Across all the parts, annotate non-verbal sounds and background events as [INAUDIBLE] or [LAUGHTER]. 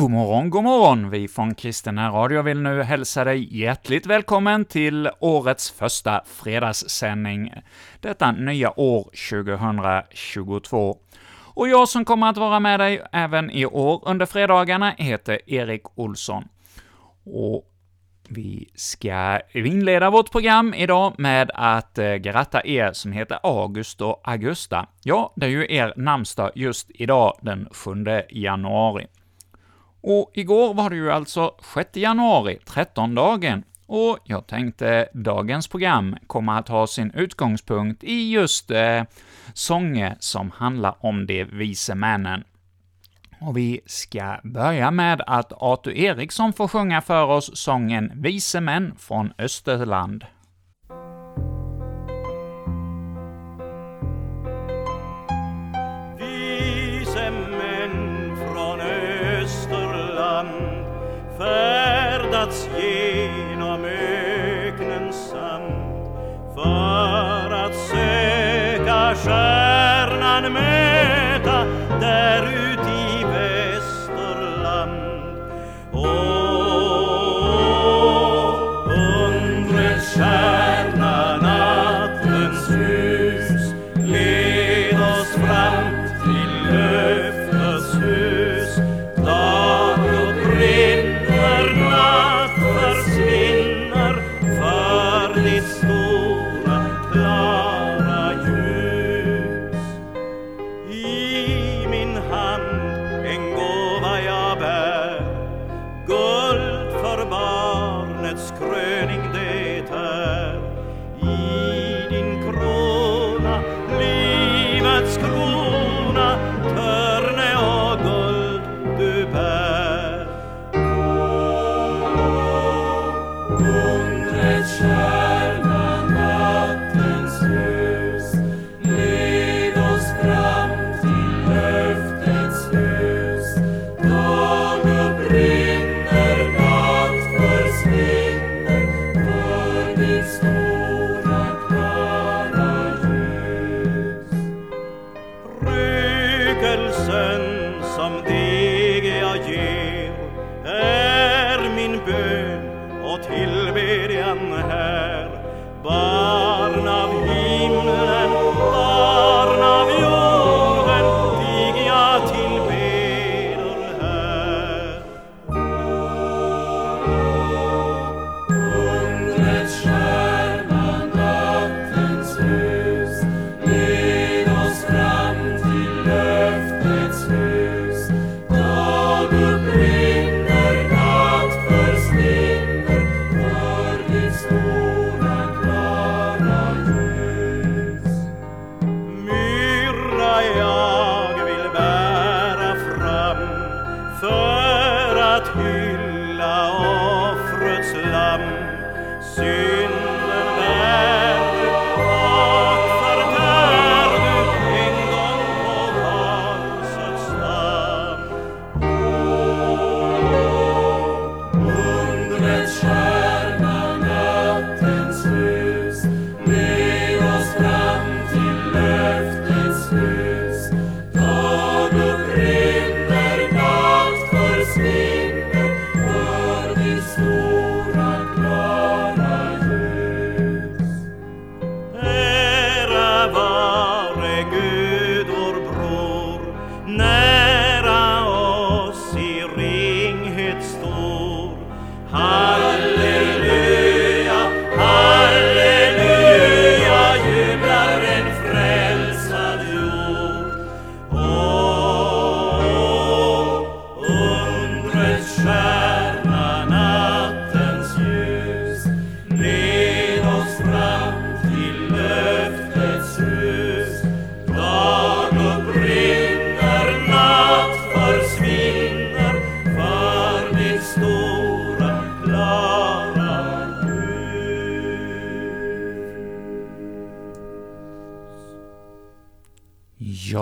God morgon, god morgon! Vi från Kristen Radio vill nu hälsa dig hjärtligt välkommen till årets första fredagssändning, detta nya år 2022. Och jag som kommer att vara med dig även i år under fredagarna heter Erik Olsson. Och vi ska inleda vårt program idag med att eh, gratta er som heter August och Augusta. Ja, det är ju er namnsdag just idag, den 7 januari. Och igår var det ju alltså 6 januari, 13-dagen, och jag tänkte dagens program kommer att ha sin utgångspunkt i just eh, sånger som handlar om de vise männen. Och vi ska börja med att Artur Eriksson får sjunga för oss sången ”Vise män från Österland”. young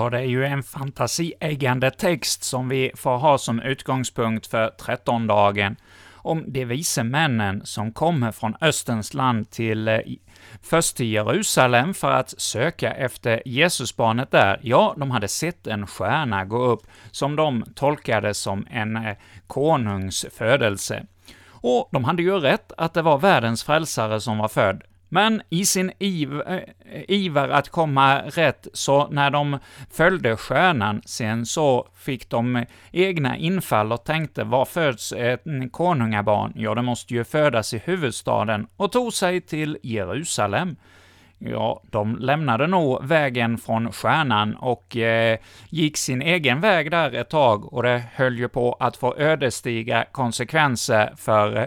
och det är ju en fantasieggande text som vi får ha som utgångspunkt för trettondagen. om de vise männen som kommer från Österns land till eh, först till Jerusalem för att söka efter Jesusbarnet där. Ja, de hade sett en stjärna gå upp, som de tolkade som en eh, konungs födelse. Och de hade ju rätt att det var världens frälsare som var född. Men i sin iv, äh, iver att komma rätt, så när de följde stjärnan, sen så fick de egna infall och tänkte, var föds ett konungabarn? Ja, det måste ju födas i huvudstaden, och tog sig till Jerusalem. Ja, de lämnade nog vägen från stjärnan och eh, gick sin egen väg där ett tag, och det höll ju på att få ödesdigra konsekvenser för eh,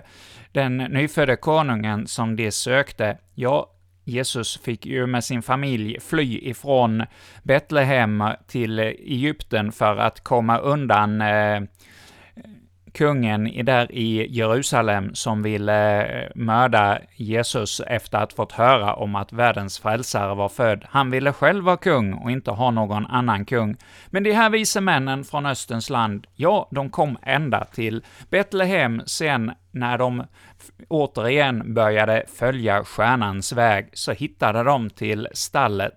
den nyfödde konungen som de sökte. Ja, Jesus fick ju med sin familj fly ifrån Betlehem till Egypten för att komma undan eh, kungen där i Jerusalem som ville eh, mörda Jesus efter att fått höra om att världens frälsare var född. Han ville själv vara kung och inte ha någon annan kung. Men de här vise männen från Österns land, ja, de kom ända till Betlehem sen när de återigen började följa stjärnans väg, så hittade de till stallet.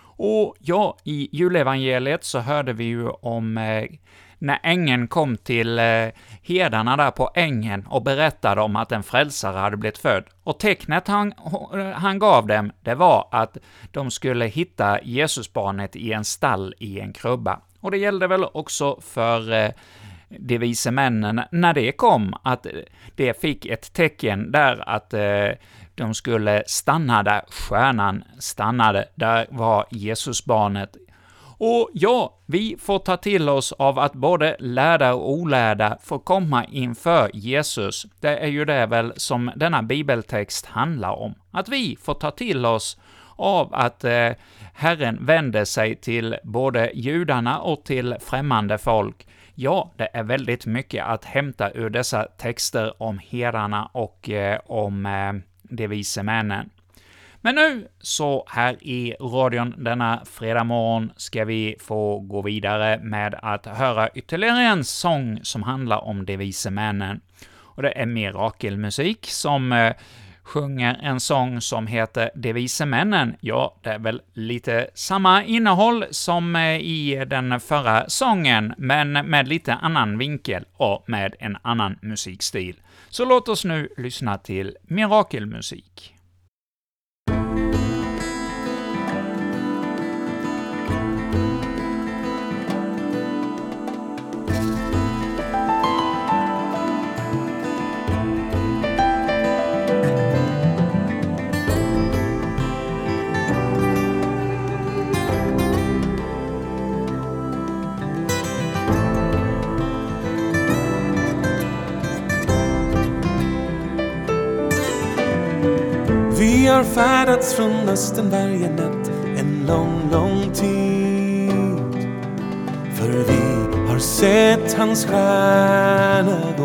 Och ja, i julevangeliet så hörde vi ju om eh, när ängeln kom till eh, herdarna där på ängen och berättade om att en frälsare hade blivit född. Och tecknet han, eh, han gav dem, det var att de skulle hitta Jesusbarnet i en stall i en krubba. Och det gällde väl också för eh, de vise männen när det kom, att det fick ett tecken där att eh, de skulle stanna där stjärnan stannade, där var Jesusbarnet och ja, vi får ta till oss av att både lärda och olärda får komma inför Jesus. Det är ju det väl som denna bibeltext handlar om. Att vi får ta till oss av att eh, Herren vänder sig till både judarna och till främmande folk. Ja, det är väldigt mycket att hämta ur dessa texter om herdarna och eh, om eh, de vise männen. Men nu, så här i radion denna fredag morgon, ska vi få gå vidare med att höra ytterligare en sång som handlar om de vise männen. Och det är Mirakelmusik som eh, sjunger en sång som heter De vise männen. Ja, det är väl lite samma innehåll som eh, i den förra sången, men med lite annan vinkel och med en annan musikstil. Så låt oss nu lyssna till Mirakelmusik. Har färdats från östen varje natt en lång, lång tid. För vi har sett hans stjärna gå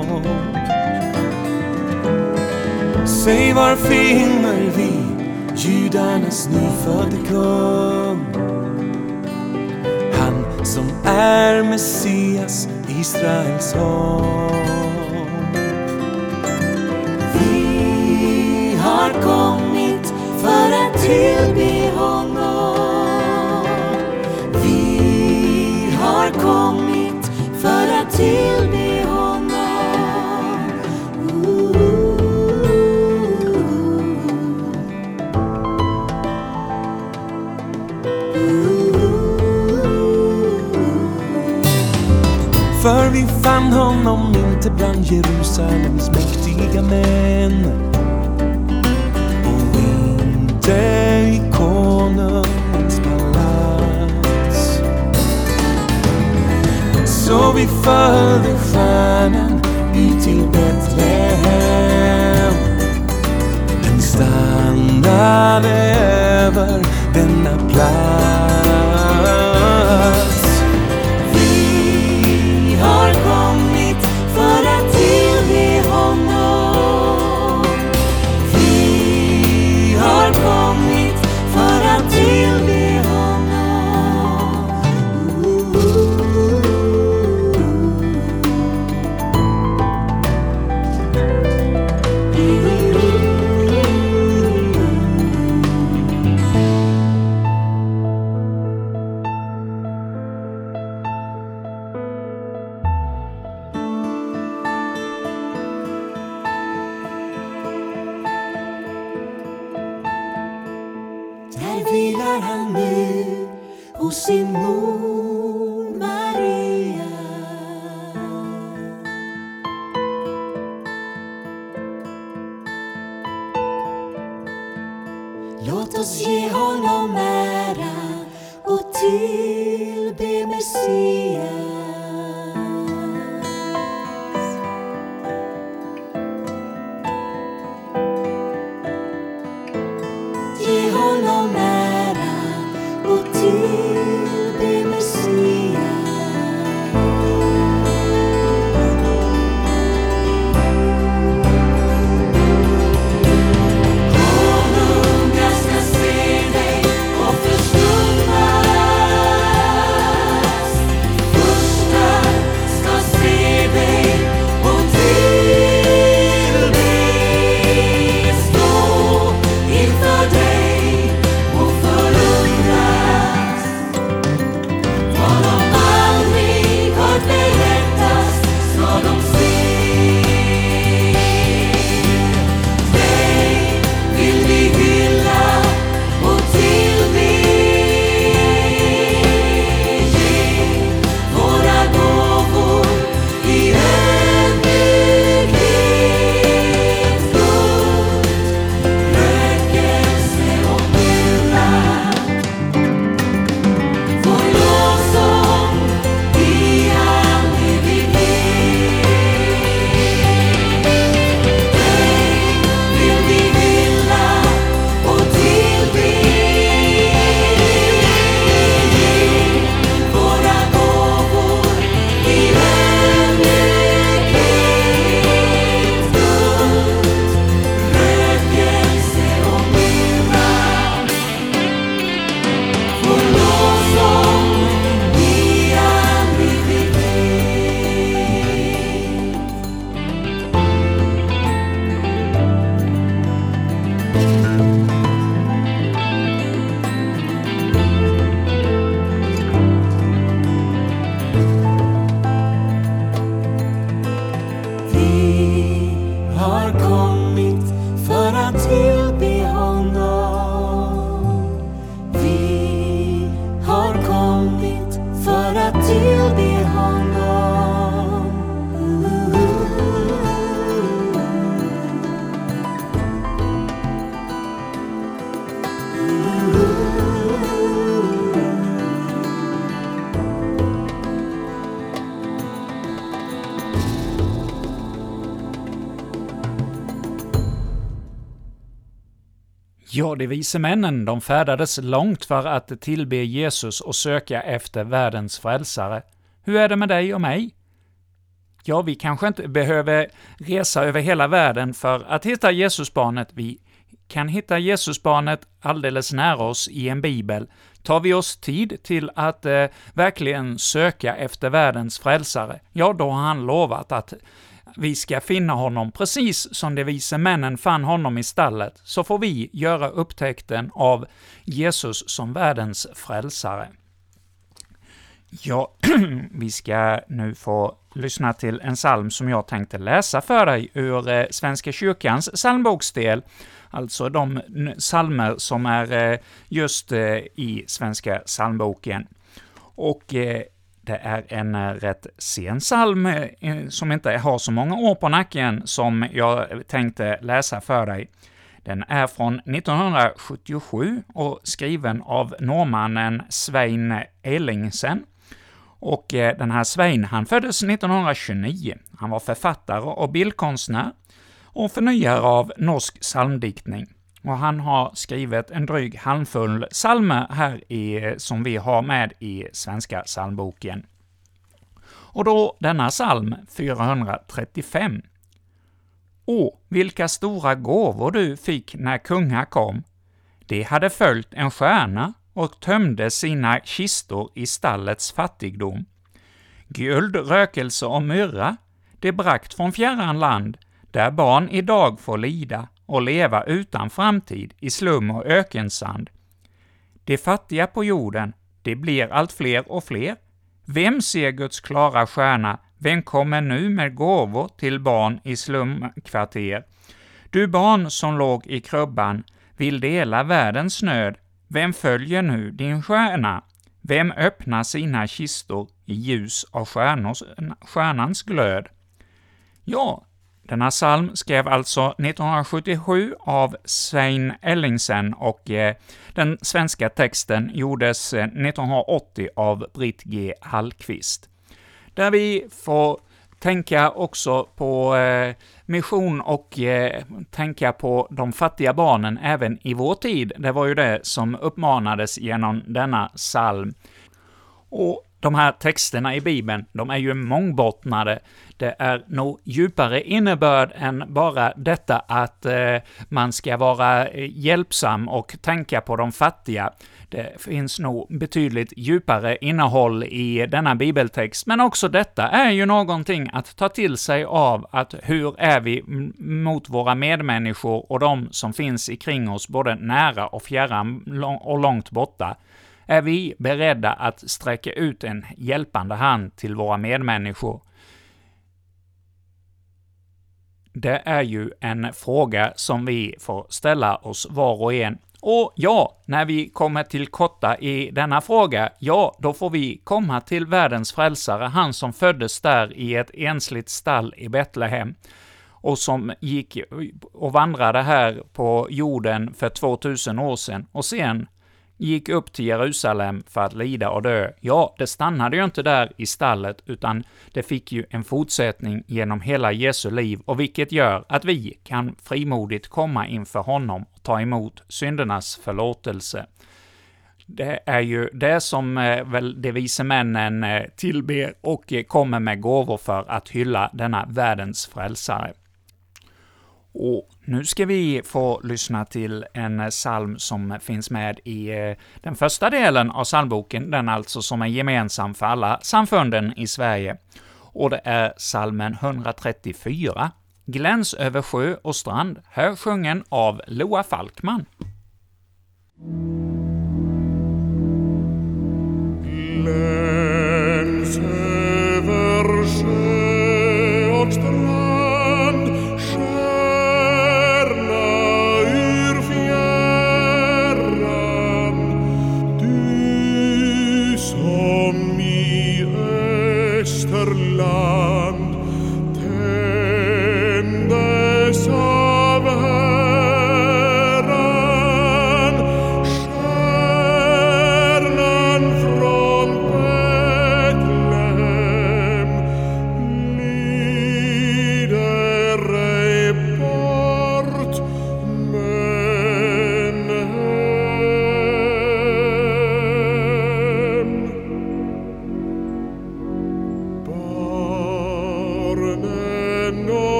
upp. Säg var finner vi judarnas nyfödde kung? Han som är Messias, Israels hopp. Kommit för att tillbe honom. Vi har kommit för att tillbe honom. För vi fann honom inte bland Jerusalems mäktiga män vi följde stjärnan ut till Betlehem. Den stannade över denna plats. vilar han nu hos sin mor. Ja, de vise männen, de färdades långt för att tillbe Jesus och söka efter världens frälsare. Hur är det med dig och mig? Ja, vi kanske inte behöver resa över hela världen för att hitta Jesusbarnet. Vi kan hitta Jesusbarnet alldeles nära oss i en bibel. Tar vi oss tid till att eh, verkligen söka efter världens frälsare, ja, då har han lovat att vi ska finna honom precis som de vise männen fann honom i stallet, så får vi göra upptäckten av Jesus som världens frälsare. Ja, [CLEARS THROAT] vi ska nu få lyssna till en psalm som jag tänkte läsa för dig ur eh, Svenska kyrkans psalmboksdel, alltså de psalmer som är eh, just eh, i Svenska psalmboken. Och det är en eh, rätt sen psalm eh, eh, som inte har så många år på nacken som jag tänkte läsa för dig. Den är från 1977 och skriven av norrmannen Svein Ellingsen. Och den här Svein, han föddes 1929. Han var författare och bildkonstnär och förnyare av norsk psalmdiktning. Och han har skrivit en dryg handfull psalmer här i, som vi har med i Svenska psalmboken. Och då denna psalm 435. Åh, vilka stora gåvor du fick när kungar kom! De hade följt en stjärna och tömde sina kistor i stallets fattigdom. Guld, rökelse och myrra, det brakt från fjärran land, där barn idag får lida och leva utan framtid i slum och ökensand. De fattiga på jorden, det blir allt fler och fler. Vem ser Guds klara stjärna? Vem kommer nu med gåvor till barn i slumkvarter? Du barn som låg i krubban, vill dela världens nöd. Vem följer nu din stjärna? Vem öppnar sina kistor i ljus av stjärnors, stjärnans glöd? Ja, denna psalm skrev alltså 1977 av Svein Ellingsen och eh, den svenska texten gjordes eh, 1980 av Britt G. Hallqvist. Där vi får tänka också på eh, mission och eh, tänka på de fattiga barnen även i vår tid. Det var ju det som uppmanades genom denna psalm. Och de här texterna i Bibeln, de är ju mångbottnade. Det är nog djupare innebörd än bara detta att eh, man ska vara eh, hjälpsam och tänka på de fattiga. Det finns nog betydligt djupare innehåll i denna bibeltext, men också detta är ju någonting att ta till sig av att hur är vi mot våra medmänniskor och de som finns ikring oss, både nära och fjärran och långt borta. Är vi beredda att sträcka ut en hjälpande hand till våra medmänniskor? Det är ju en fråga som vi får ställa oss var och en. Och ja, när vi kommer till korta i denna fråga, ja, då får vi komma till världens frälsare, han som föddes där i ett ensligt stall i Betlehem, och som gick och vandrade här på jorden för 2000 år sedan, och sen gick upp till Jerusalem för att lida och dö. Ja, det stannade ju inte där i stallet, utan det fick ju en fortsättning genom hela Jesu liv, och vilket gör att vi kan frimodigt komma inför honom och ta emot syndernas förlåtelse. Det är ju det som eh, väl de vise männen eh, tillber och eh, kommer med gåvor för att hylla denna världens frälsare. Och nu ska vi få lyssna till en psalm som finns med i eh, den första delen av psalmboken, den alltså som är gemensam för alla samfunden i Sverige. Och det är psalmen 134, Gläns över sjö och strand, här sjungen av Loa Falkman. Gläns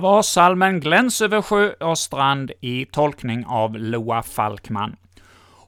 där var salmen Gläns över sjö och strand i tolkning av Loa Falkman.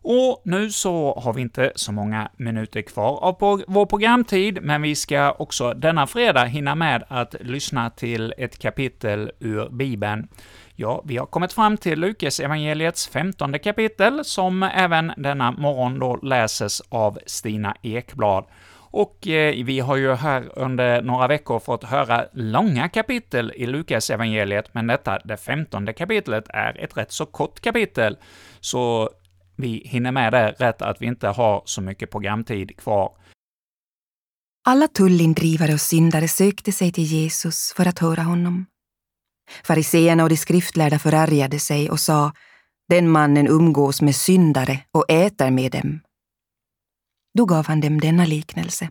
Och nu så har vi inte så många minuter kvar av vår programtid, men vi ska också denna fredag hinna med att lyssna till ett kapitel ur Bibeln. Ja, vi har kommit fram till Lukas evangeliets femtonde kapitel, som även denna morgon då läses av Stina Ekblad. Och eh, vi har ju här under några veckor fått höra långa kapitel i Lukas evangeliet, men detta, det femtonde kapitlet, är ett rätt så kort kapitel, så vi hinner med det rätt att vi inte har så mycket programtid kvar. Alla tullindrivare och syndare sökte sig till Jesus för att höra honom. Fariseerna och de skriftlärda förargade sig och sa den mannen umgås med syndare och äter med dem. Då gav han dem denna liknelse.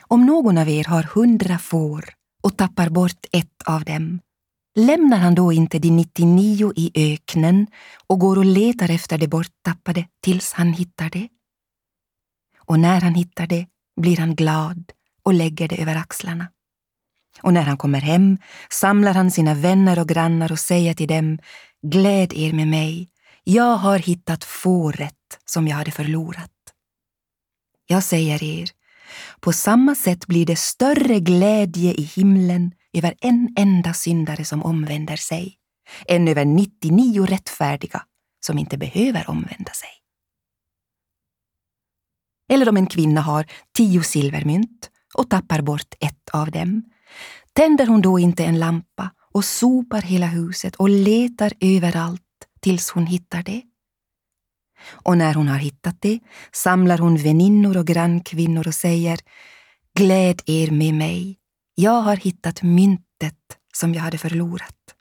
Om någon av er har hundra får och tappar bort ett av dem, lämnar han då inte de 99 i öknen och går och letar efter det borttappade tills han hittar det? Och när han hittar det blir han glad och lägger det över axlarna. Och när han kommer hem samlar han sina vänner och grannar och säger till dem Gläd er med mig, jag har hittat fåret som jag hade förlorat. Jag säger er, på samma sätt blir det större glädje i himlen över en enda syndare som omvänder sig, än över 99 rättfärdiga som inte behöver omvända sig. Eller om en kvinna har tio silvermynt och tappar bort ett av dem, tänder hon då inte en lampa och sopar hela huset och letar överallt tills hon hittar det? Och när hon har hittat det samlar hon väninnor och grannkvinnor och säger Gläd er med mig, jag har hittat myntet som jag hade förlorat.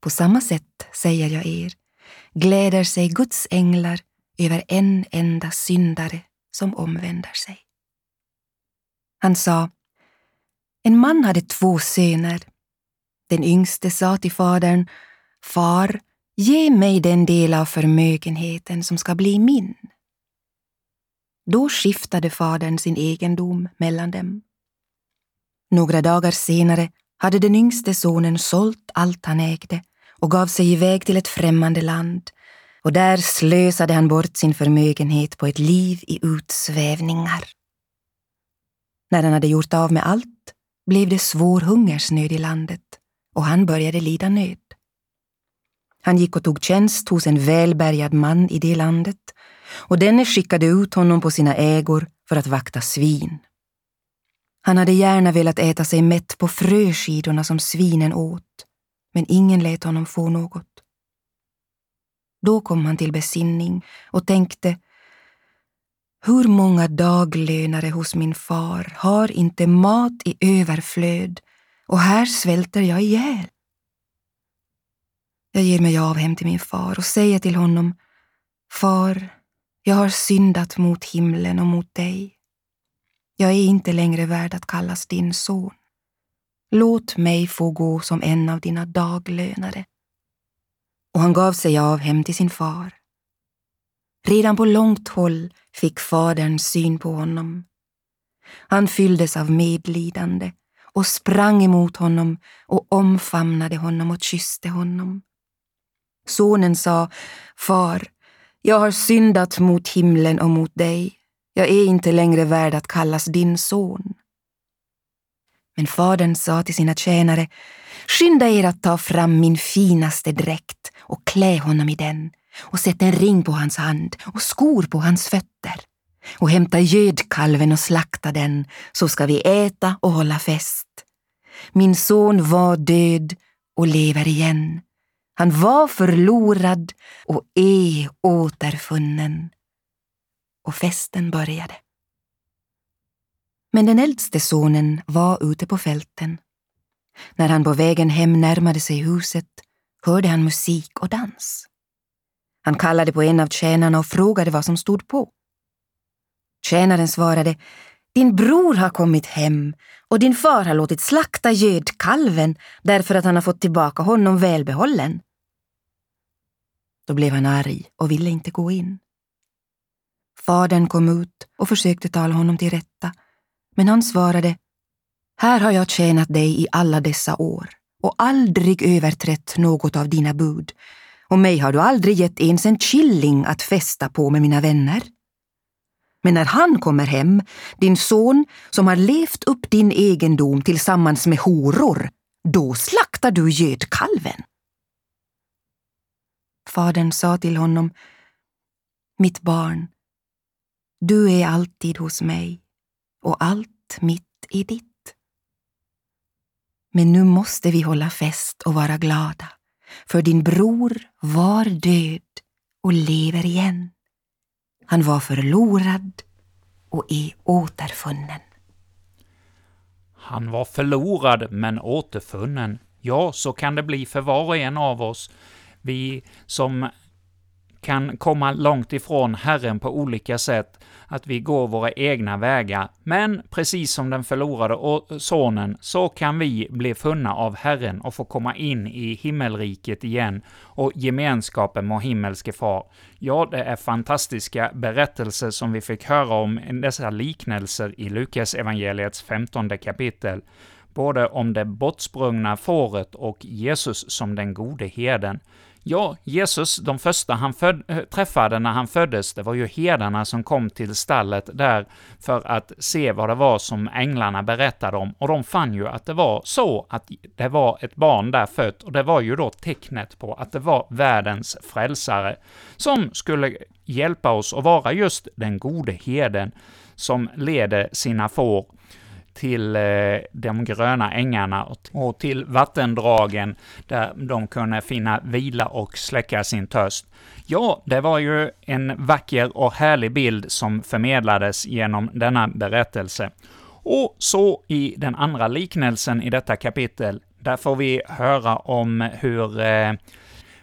På samma sätt, säger jag er, gläder sig Guds änglar över en enda syndare som omvänder sig. Han sa, en man hade två söner. Den yngste sa till fadern, Far, Ge mig den del av förmögenheten som ska bli min. Då skiftade fadern sin egendom mellan dem. Några dagar senare hade den yngste sonen sålt allt han ägde och gav sig iväg till ett främmande land och där slösade han bort sin förmögenhet på ett liv i utsvävningar. När han hade gjort av med allt blev det svår hungersnöd i landet och han började lida nöd. Han gick och tog tjänst hos en välbärgad man i det landet och denne skickade ut honom på sina ägor för att vakta svin. Han hade gärna velat äta sig mätt på fröskidorna som svinen åt, men ingen lät honom få något. Då kom han till besinning och tänkte hur många daglönare hos min far har inte mat i överflöd och här svälter jag ihjäl. Jag ger mig av hem till min far och säger till honom Far, jag har syndat mot himlen och mot dig. Jag är inte längre värd att kallas din son. Låt mig få gå som en av dina daglönare. Och han gav sig av hem till sin far. Redan på långt håll fick fadern syn på honom. Han fylldes av medlidande och sprang emot honom och omfamnade honom och kysste honom. Sonen sa, Far, jag har syndat mot himlen och mot dig. Jag är inte längre värd att kallas din son. Men fadern sa till sina tjänare, Skynda er att ta fram min finaste dräkt och klä honom i den och sätt en ring på hans hand och skor på hans fötter och hämta gödkalven och slakta den så ska vi äta och hålla fest. Min son var död och lever igen. Han var förlorad och är återfunnen. Och festen började. Men den äldste sonen var ute på fälten. När han på vägen hem närmade sig huset hörde han musik och dans. Han kallade på en av tjänarna och frågade vad som stod på. Tjänaren svarade din bror har kommit hem och din far har låtit slakta gödkalven därför att han har fått tillbaka honom välbehållen. Då blev han arg och ville inte gå in. Fadern kom ut och försökte tala honom till rätta, men han svarade Här har jag tjänat dig i alla dessa år och aldrig överträtt något av dina bud, och mig har du aldrig gett ens en killing att festa på med mina vänner. Men när han kommer hem, din son som har levt upp din egendom tillsammans med horor, då slaktar du gödkalven. Fadern sa till honom, Mitt barn, du är alltid hos mig och allt mitt är ditt. Men nu måste vi hålla fest och vara glada, för din bror var död och lever igen. Han var förlorad och är återfunnen. Han var förlorad men återfunnen. Ja, så kan det bli för var och en av oss. Vi som kan komma långt ifrån Herren på olika sätt, att vi går våra egna vägar. Men precis som den förlorade sonen, så kan vi bli funna av Herren och få komma in i himmelriket igen och gemenskapen med himmelske far. Ja, det är fantastiska berättelser som vi fick höra om, dessa liknelser i Lukas evangeliets femtonde kapitel både om det bortsprungna fåret och Jesus som den gode herden. Ja, Jesus, de första han föd, eh, träffade när han föddes, det var ju herdarna som kom till stallet där för att se vad det var som änglarna berättade om, och de fann ju att det var så att det var ett barn där fött, och det var ju då tecknet på att det var världens frälsare, som skulle hjälpa oss att vara just den gode herden som leder sina får till eh, de gröna ängarna och till vattendragen där de kunde finna vila och släcka sin törst. Ja, det var ju en vacker och härlig bild som förmedlades genom denna berättelse. Och så i den andra liknelsen i detta kapitel, där får vi höra om hur eh,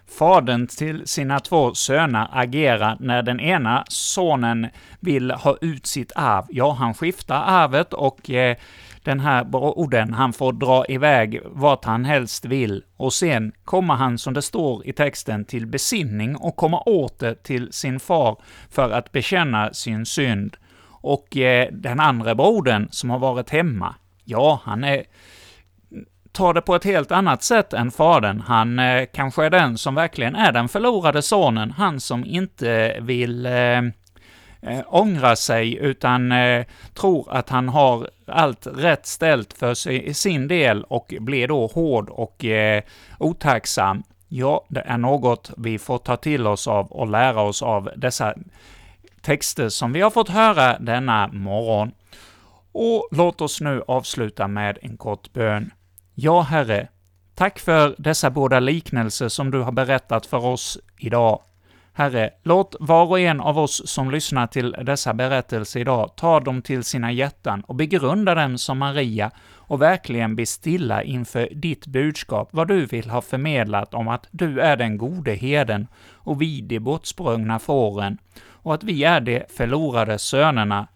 fadern till sina två söner agerar när den ena sonen vill ha ut sitt arv. Ja, han skiftar arvet och eh, den här brodern, han får dra iväg vart han helst vill, och sen kommer han, som det står i texten, till besinning och kommer åter till sin far för att bekänna sin synd. Och eh, den andra brodern, som har varit hemma, ja, han är tar det på ett helt annat sätt än fadern. Han eh, kanske är den som verkligen är den förlorade sonen, han som inte vill eh, eh, ångra sig, utan eh, tror att han har allt rätt ställt för sig, sin del och blir då hård och eh, otacksam. Ja, det är något vi får ta till oss av och lära oss av dessa texter som vi har fått höra denna morgon. Och låt oss nu avsluta med en kort bön. Ja, Herre, tack för dessa båda liknelser som du har berättat för oss idag. Herre, låt var och en av oss som lyssnar till dessa berättelser idag ta dem till sina hjärtan och begrunda dem som Maria och verkligen bli stilla inför ditt budskap, vad du vill ha förmedlat om att du är den gode herden och vi de bortsprungna fåren, och att vi är de förlorade sönerna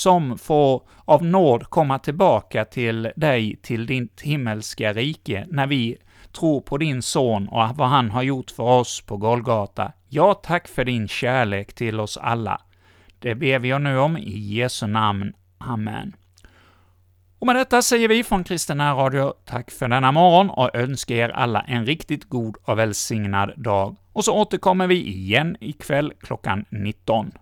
som får av nåd komma tillbaka till dig, till ditt himmelska rike, när vi tror på din son och vad han har gjort för oss på Golgata. Ja, tack för din kärlek till oss alla. Det ber vi nu om i Jesu namn. Amen. Och med detta säger vi från Kristina Radio tack för denna morgon och önskar er alla en riktigt god och välsignad dag. Och så återkommer vi igen ikväll klockan 19.